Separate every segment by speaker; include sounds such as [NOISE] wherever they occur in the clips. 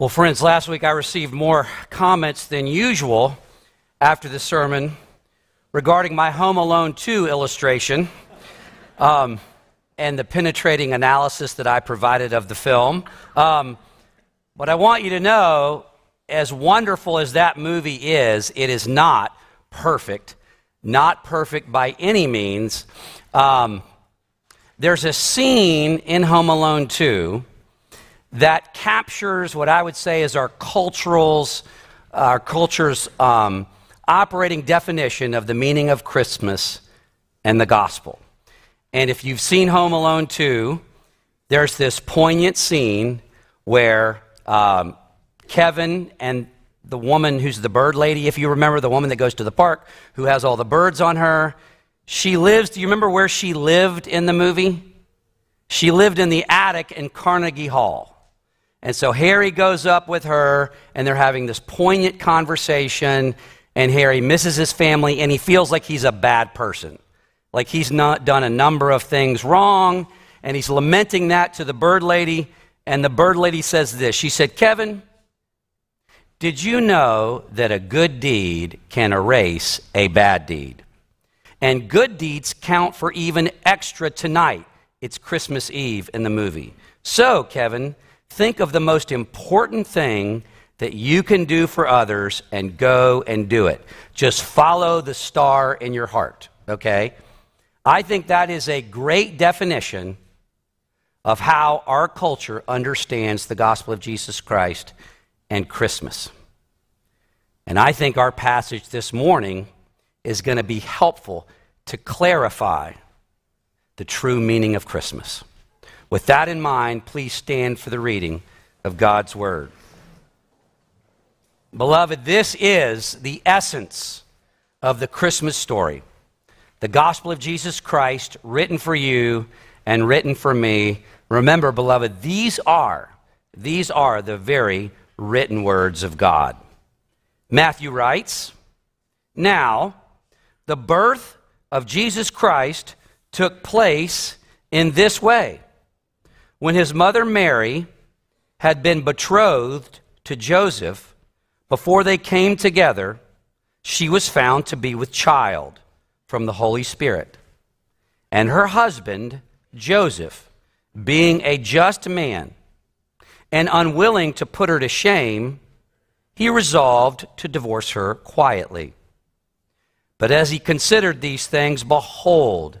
Speaker 1: Well, friends, last week I received more comments than usual after the sermon regarding my Home Alone 2 illustration um, and the penetrating analysis that I provided of the film. Um, but I want you to know, as wonderful as that movie is, it is not perfect, not perfect by any means. Um, there's a scene in Home Alone 2 that captures what I would say is our cultural's, our culture's um, operating definition of the meaning of Christmas and the gospel. And if you've seen Home Alone 2, there's this poignant scene where um, Kevin and the woman who's the bird lady, if you remember, the woman that goes to the park, who has all the birds on her, she lives. Do you remember where she lived in the movie? She lived in the attic in Carnegie Hall. And so Harry goes up with her, and they're having this poignant conversation. And Harry misses his family, and he feels like he's a bad person. Like he's not done a number of things wrong, and he's lamenting that to the bird lady. And the bird lady says this She said, Kevin, did you know that a good deed can erase a bad deed? And good deeds count for even extra tonight. It's Christmas Eve in the movie. So, Kevin, think of the most important thing that you can do for others and go and do it. Just follow the star in your heart, okay? I think that is a great definition of how our culture understands the gospel of Jesus Christ and Christmas. And I think our passage this morning is going to be helpful to clarify the true meaning of Christmas. With that in mind, please stand for the reading of God's Word. Beloved, this is the essence of the Christmas story. The gospel of Jesus Christ, written for you and written for me. Remember, beloved, these are, these are the very written words of God. Matthew writes, Now, the birth of Jesus Christ took place in this way. When his mother Mary had been betrothed to Joseph, before they came together, she was found to be with child from the Holy Spirit. And her husband, Joseph, being a just man and unwilling to put her to shame, he resolved to divorce her quietly. But as he considered these things, behold,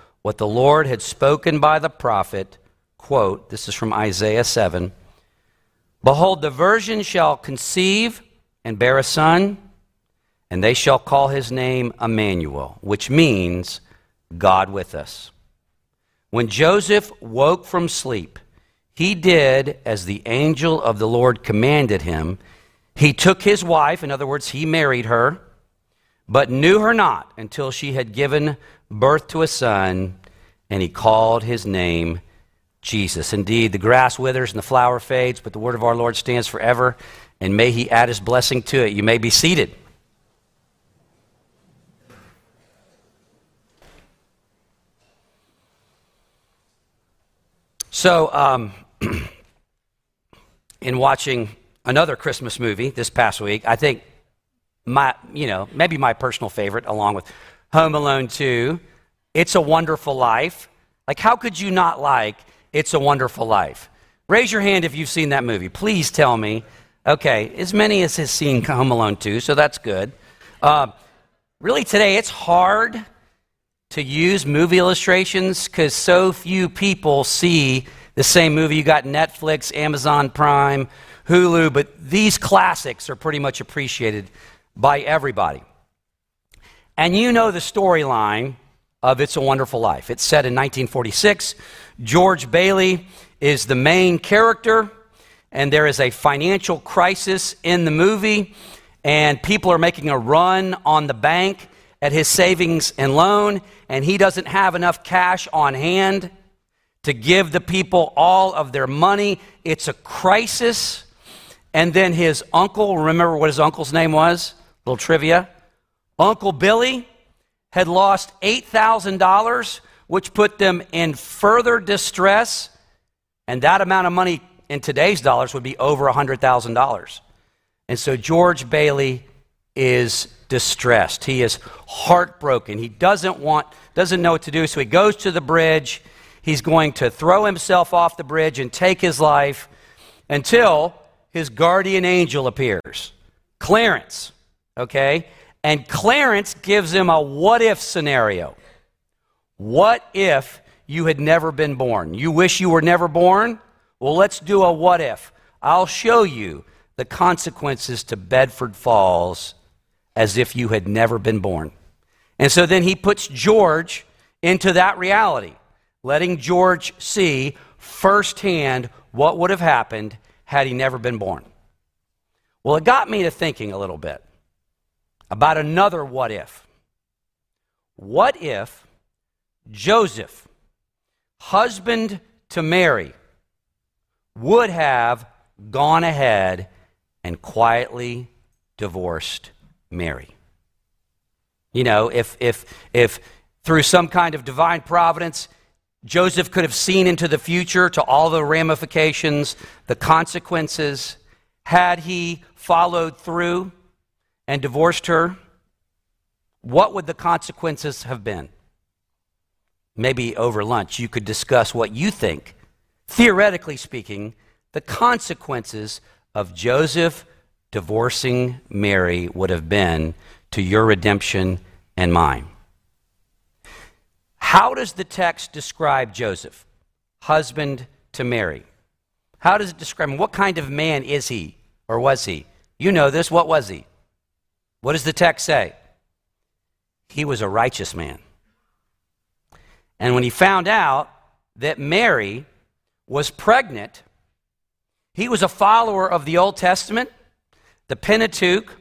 Speaker 1: what the Lord had spoken by the prophet, quote, this is from Isaiah 7 Behold, the virgin shall conceive and bear a son, and they shall call his name Emmanuel, which means God with us. When Joseph woke from sleep, he did as the angel of the Lord commanded him. He took his wife, in other words, he married her, but knew her not until she had given birth to a son, and he called his name Jesus. Indeed, the grass withers and the flower fades, but the word of our Lord stands forever, and may he add his blessing to it. You may be seated. So, um, [CLEARS THROAT] in watching another Christmas movie this past week, I think my, you know, maybe my personal favorite, along with Home Alone 2, It's a Wonderful Life. Like, how could you not like It's a Wonderful Life? Raise your hand if you've seen that movie. Please tell me. Okay, as many as has seen Home Alone 2, so that's good. Uh, really, today it's hard to use movie illustrations because so few people see the same movie. You got Netflix, Amazon Prime, Hulu, but these classics are pretty much appreciated by everybody. And you know the storyline of It's a Wonderful Life. It's set in 1946. George Bailey is the main character, and there is a financial crisis in the movie, and people are making a run on the bank at his savings and loan, and he doesn't have enough cash on hand to give the people all of their money. It's a crisis. And then his uncle, remember what his uncle's name was? Little trivia. Uncle Billy had lost $8,000, which put them in further distress. And that amount of money in today's dollars would be over $100,000. And so George Bailey is distressed. He is heartbroken. He doesn't want, doesn't know what to do. So he goes to the bridge. He's going to throw himself off the bridge and take his life until his guardian angel appears. Clarence, okay? And Clarence gives him a what if scenario. What if you had never been born? You wish you were never born? Well, let's do a what if. I'll show you the consequences to Bedford Falls as if you had never been born. And so then he puts George into that reality, letting George see firsthand what would have happened had he never been born. Well, it got me to thinking a little bit about another what if. What if Joseph, husband to Mary, would have gone ahead and quietly divorced Mary? You know, if, if, if through some kind of divine providence, Joseph could have seen into the future to all the ramifications, the consequences, had he followed through and divorced her, what would the consequences have been? Maybe over lunch you could discuss what you think, theoretically speaking, the consequences of Joseph divorcing Mary would have been to your redemption and mine. How does the text describe Joseph, husband to Mary? How does it describe him? What kind of man is he or was he? You know this. What was he? What does the text say? He was a righteous man. And when he found out that Mary was pregnant, he was a follower of the Old Testament, the Pentateuch.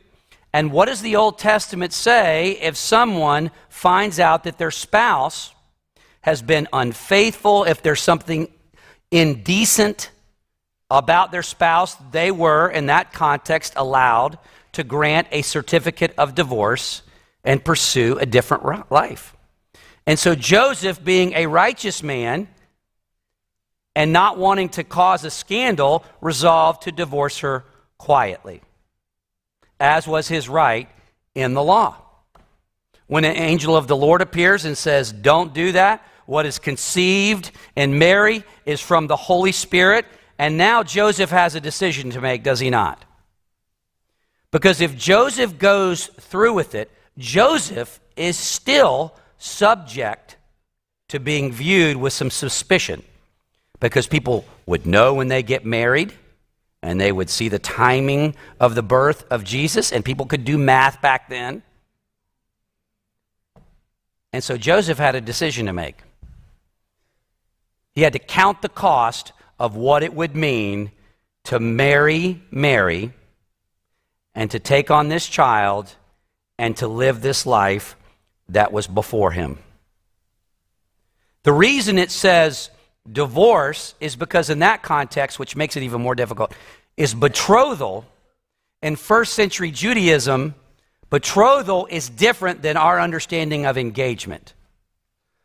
Speaker 1: And what does the Old Testament say if someone finds out that their spouse has been unfaithful, if there's something indecent about their spouse, they were, in that context, allowed to grant a certificate of divorce and pursue a different life. And so Joseph, being a righteous man and not wanting to cause a scandal, resolved to divorce her quietly, as was his right in the law. When an angel of the Lord appears and says, Don't do that, what is conceived in Mary is from the Holy Spirit. And now Joseph has a decision to make, does he not? Because if Joseph goes through with it, Joseph is still subject to being viewed with some suspicion. Because people would know when they get married, and they would see the timing of the birth of Jesus, and people could do math back then. And so Joseph had a decision to make. He had to count the cost of what it would mean to marry Mary and to take on this child and to live this life that was before him. The reason it says divorce is because, in that context, which makes it even more difficult, is betrothal. In first century Judaism, betrothal is different than our understanding of engagement.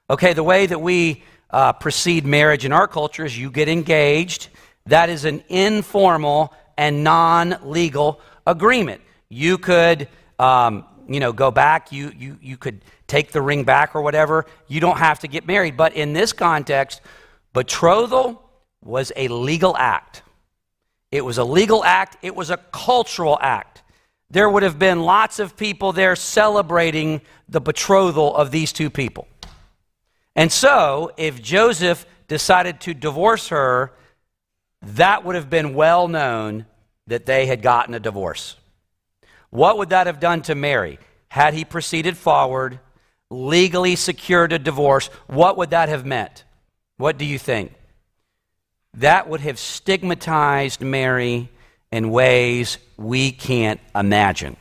Speaker 1: Okay, the way that we uh, precede marriage in our culture is you get engaged. That is an informal and non legal agreement. You could, um, you know, go back. You, you, you could take the ring back or whatever. You don't have to get married. But in this context, betrothal was a legal act. It was a legal act, it was a cultural act. There would have been lots of people there celebrating the betrothal of these two people. And so, if Joseph decided to divorce her, that would have been well known that they had gotten a divorce. What would that have done to Mary? Had he proceeded forward, legally secured a divorce, what would that have meant? What do you think? that would have stigmatized Mary in ways we can't imagine.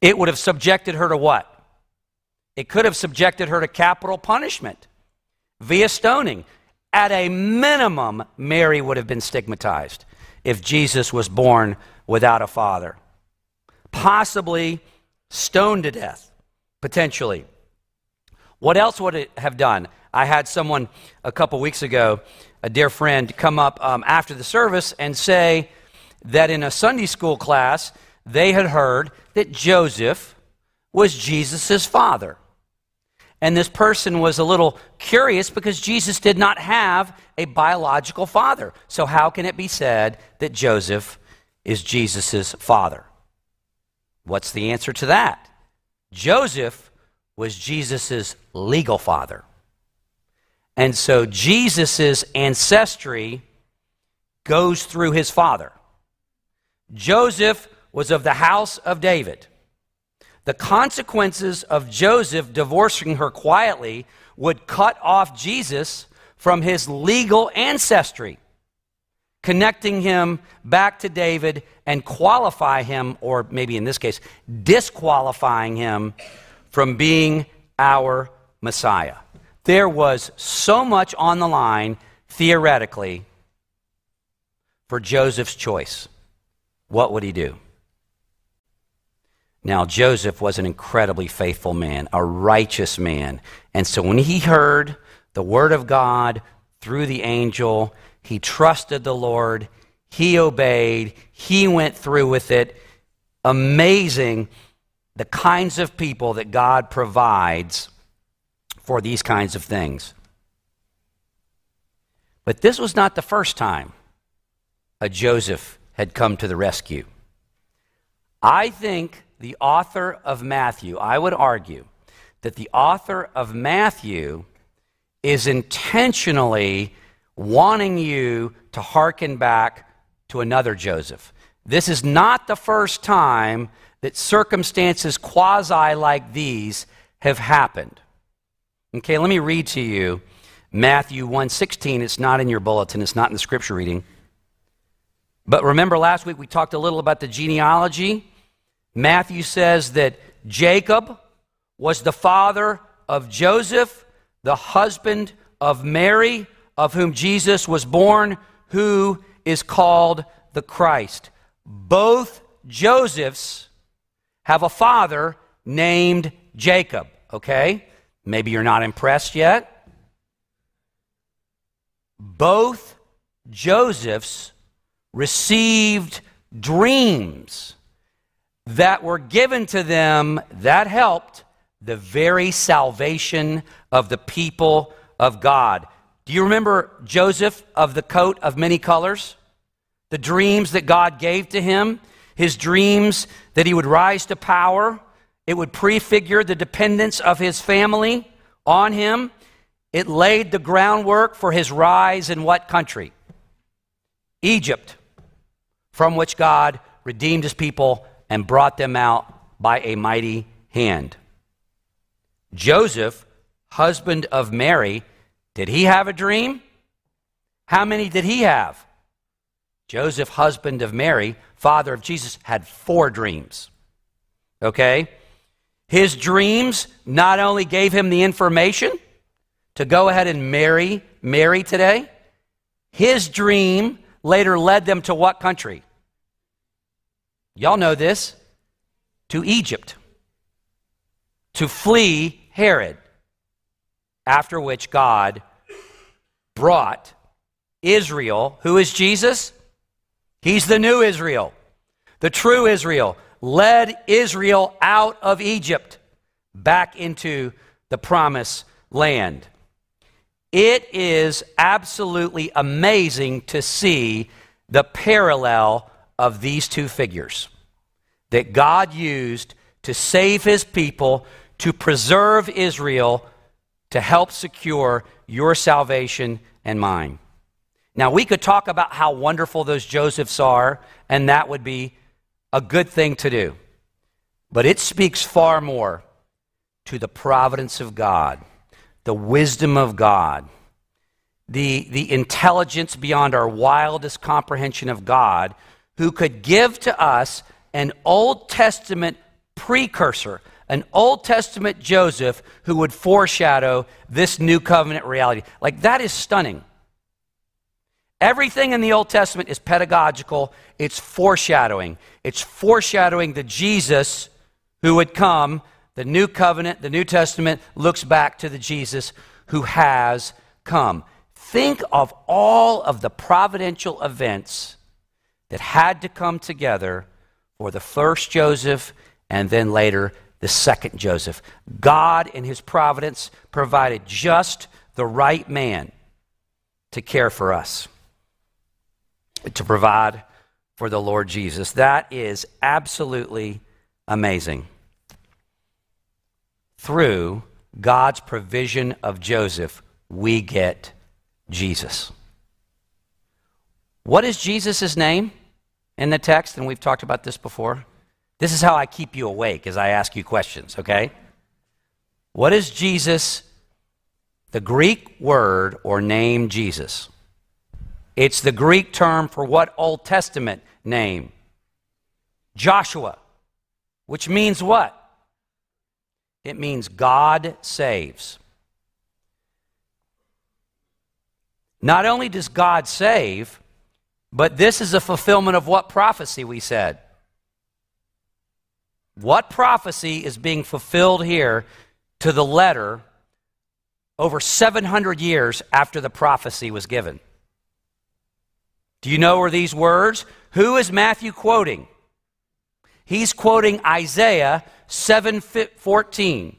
Speaker 1: It would have subjected her to what? It could have subjected her to capital punishment via stoning. At a minimum, Mary would have been stigmatized if Jesus was born without a father. Possibly stoned to death, potentially. What else would it have done? I had someone a couple weeks ago, a dear friend, come up um, after the service and say that in a Sunday school class, they had heard that Joseph was Jesus' father. And this person was a little curious because Jesus did not have a biological father. So, how can it be said that Joseph is Jesus' father? What's the answer to that? Joseph was Jesus' legal father. And so Jesus' ancestry goes through his father. Joseph was of the house of David. The consequences of Joseph divorcing her quietly would cut off Jesus from his legal ancestry, connecting him back to David and qualify him, or maybe in this case, disqualifying him from being our Messiah. There was so much on the line, theoretically, for Joseph's choice. What would he do? Now, Joseph was an incredibly faithful man, a righteous man. And so when he heard the word of God through the angel, he trusted the Lord, he obeyed, he went through with it. Amazing the kinds of people that God provides for these kinds of things. But this was not the first time a Joseph had come to the rescue. I think the author of Matthew, I would argue that the author of Matthew is intentionally wanting you to hearken back to another Joseph. This is not the first time that circumstances quasi like these have happened. Okay, let me read to you Matthew 1:16. It's not in your bulletin, it's not in the scripture reading. But remember last week we talked a little about the genealogy Matthew says that Jacob was the father of Joseph, the husband of Mary, of whom Jesus was born, who is called the Christ. Both Josephs have a father named Jacob, okay? Maybe you're not impressed yet. Both Josephs received dreams that were given to them that helped the very salvation of the people of God. Do you remember Joseph of the coat of many colors? The dreams that God gave to him, his dreams that he would rise to power. It would prefigure the dependence of his family on him. It laid the groundwork for his rise in what country? Egypt, from which God redeemed his people and brought them out by a mighty hand. Joseph, husband of Mary, did he have a dream? How many did he have? Joseph, husband of Mary, father of Jesus, had four dreams. Okay? His dreams not only gave him the information to go ahead and marry Mary today, his dream later led them to what country? Y'all know this. To Egypt. To flee Herod. After which God brought Israel, who is Jesus? He's the new Israel, the true Israel, led Israel out of Egypt back into the promised land. It is absolutely amazing to see the parallel of these two figures that God used to save his people, to preserve Israel, to help secure your salvation and mine. Now, we could talk about how wonderful those Josephs are, and that would be a good thing to do. But it speaks far more to the providence of God, the wisdom of God, the, the intelligence beyond our wildest comprehension of God, who could give to us an Old Testament precursor, an Old Testament Joseph who would foreshadow this new covenant reality. Like, that is stunning. Everything in the Old Testament is pedagogical, it's foreshadowing. It's foreshadowing the Jesus who would come. The new covenant, the New Testament looks back to the Jesus who has come. Think of all of the providential events that had to come together for the first Joseph and then later the second Joseph. God, in his providence, provided just the right man to care for us, to provide for the Lord Jesus. That is absolutely amazing. Through God's provision of Joseph, we get Jesus. What is Jesus' name in the text? And we've talked about this before. This is how I keep you awake as I ask you questions, okay? What is Jesus, the Greek word or name Jesus? It's the Greek term for what Old Testament name? Joshua, which means what? It means God saves. Not only does God save, but this is a fulfillment of what prophecy we said? What prophecy is being fulfilled here to the letter over 700 years after the prophecy was given? Do you know where these words? Who is Matthew quoting? He's quoting Isaiah 7:14,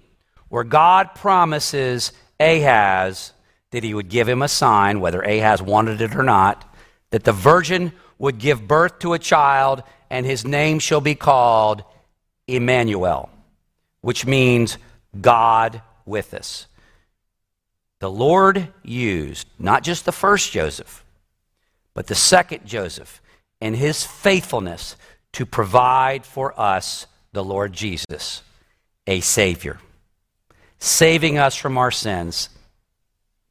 Speaker 1: where God promises Ahaz that he would give him a sign, whether Ahaz wanted it or not, that the virgin would give birth to a child, and his name shall be called Emmanuel, which means God with us. The Lord used not just the first Joseph, but the second Joseph and his faithfulness to provide for us the Lord Jesus, a Savior, saving us from our sins.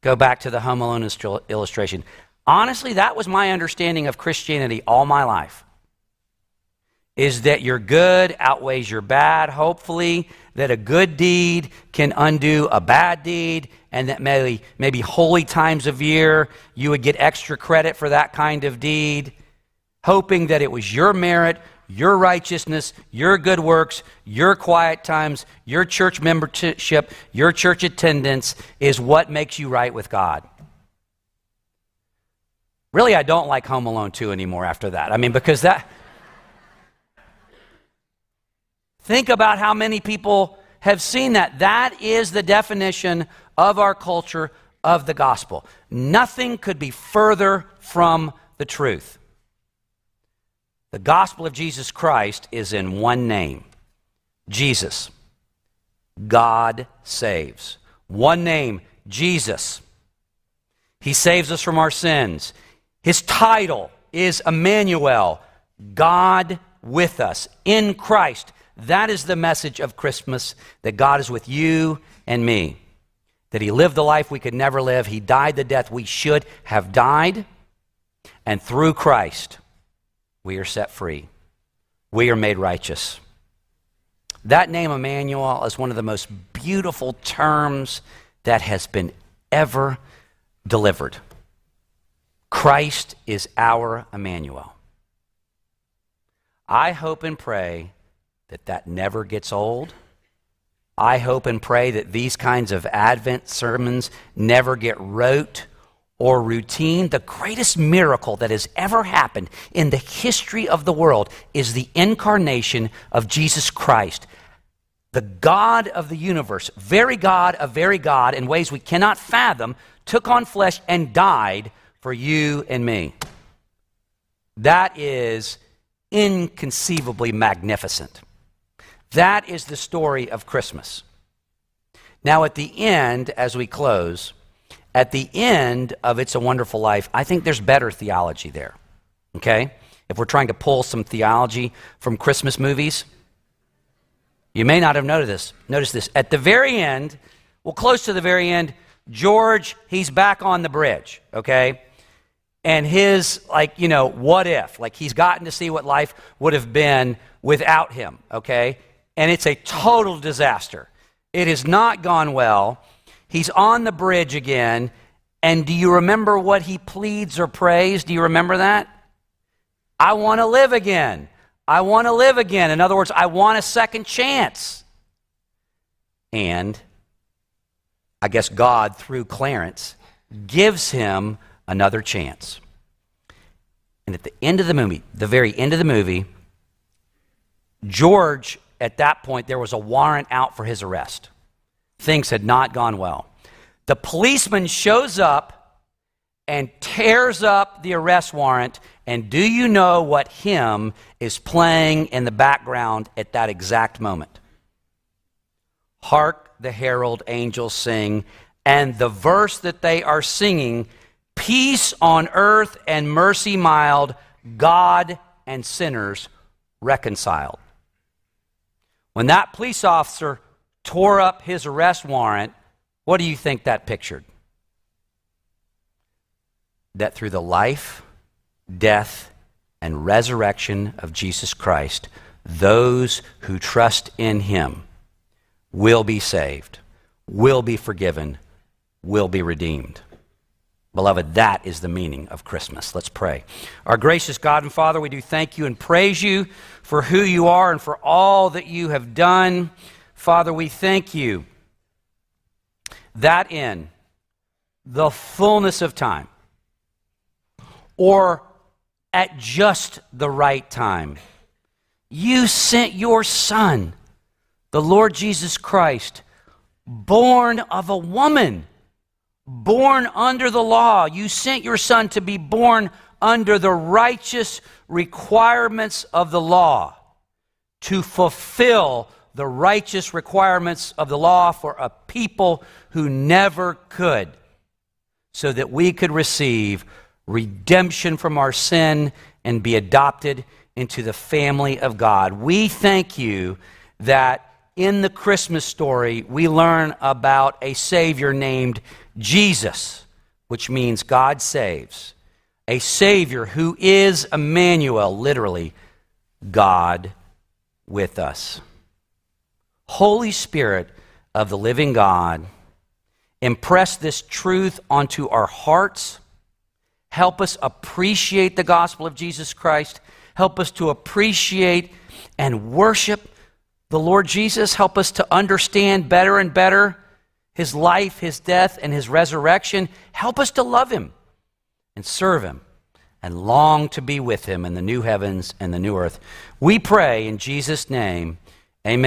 Speaker 1: Go back to the Home Alone illustration. Honestly, that was my understanding of Christianity all my life is that your good outweighs your bad, hopefully, that a good deed can undo a bad deed, and that maybe, maybe holy times of year you would get extra credit for that kind of deed, hoping that it was your merit, your righteousness, your good works, your quiet times, your church membership, your church attendance is what makes you right with God. Really, I don't like Home Alone 2 anymore after that. I mean, because that Think about how many people have seen that. That is the definition of our culture of the gospel. Nothing could be further from the truth. The gospel of Jesus Christ is in one name Jesus. God saves. One name, Jesus. He saves us from our sins. His title is Emmanuel, God with us in Christ. That is the message of Christmas that God is with you and me. That He lived the life we could never live, He died the death we should have died, and through Christ, we are set free. We are made righteous. That name, Emmanuel, is one of the most beautiful terms that has been ever delivered. Christ is our Emmanuel. I hope and pray that that never gets old. I hope and pray that these kinds of Advent sermons never get rote or routine. The greatest miracle that has ever happened in the history of the world is the incarnation of Jesus Christ. The God of the universe, very God of very God, in ways we cannot fathom, took on flesh and died for you and me. That is inconceivably magnificent. That is the story of Christmas. Now, at the end, as we close, at the end of It's a Wonderful Life, I think there's better theology there. Okay? If we're trying to pull some theology from Christmas movies, you may not have noticed this. Notice this. At the very end, well, close to the very end, George, he's back on the bridge, okay? And his, like, you know, what if? Like, he's gotten to see what life would have been without him, okay? And it's a total disaster. It has not gone well. He's on the bridge again. And do you remember what he pleads or prays? Do you remember that? I want to live again. I want to live again. In other words, I want a second chance. And I guess God, through Clarence, gives him another chance. And at the end of the movie, the very end of the movie, George, at that point, there was a warrant out for his arrest. Things had not gone well. The policeman shows up and tears up the arrest warrant. And do you know what hymn is playing in the background at that exact moment? Hark the herald angels sing. And the verse that they are singing peace on earth and mercy mild, God and sinners reconciled. When that police officer tore up his arrest warrant, what do you think that pictured? That through the life, death, and resurrection of Jesus Christ, those who trust in him will be saved, will be forgiven, will be redeemed. Beloved, that is the meaning of Christmas. Let's pray. Our gracious God and Father, we do thank you and praise you for who you are and for all that you have done. Father, we thank you that in the fullness of time, or at just the right time, you sent your Son, the Lord Jesus Christ, born of a woman, born under the law. You sent your Son to be born under the righteous requirements of the law to fulfill the righteous requirements of the law for a people who never could, so that we could receive redemption from our sin and be adopted into the family of God. We thank you that in the Christmas story, we learn about a Savior named Jesus, which means God saves. A Savior who is Emmanuel, literally, God with us. Holy Spirit of the living God, impress this truth onto our hearts. Help us appreciate the gospel of Jesus Christ. Help us to appreciate and worship the Lord Jesus. Help us to understand better and better his life, his death, and his resurrection. Help us to love him and serve him and long to be with him in the new heavens and the new earth. We pray in Jesus' name. Amen.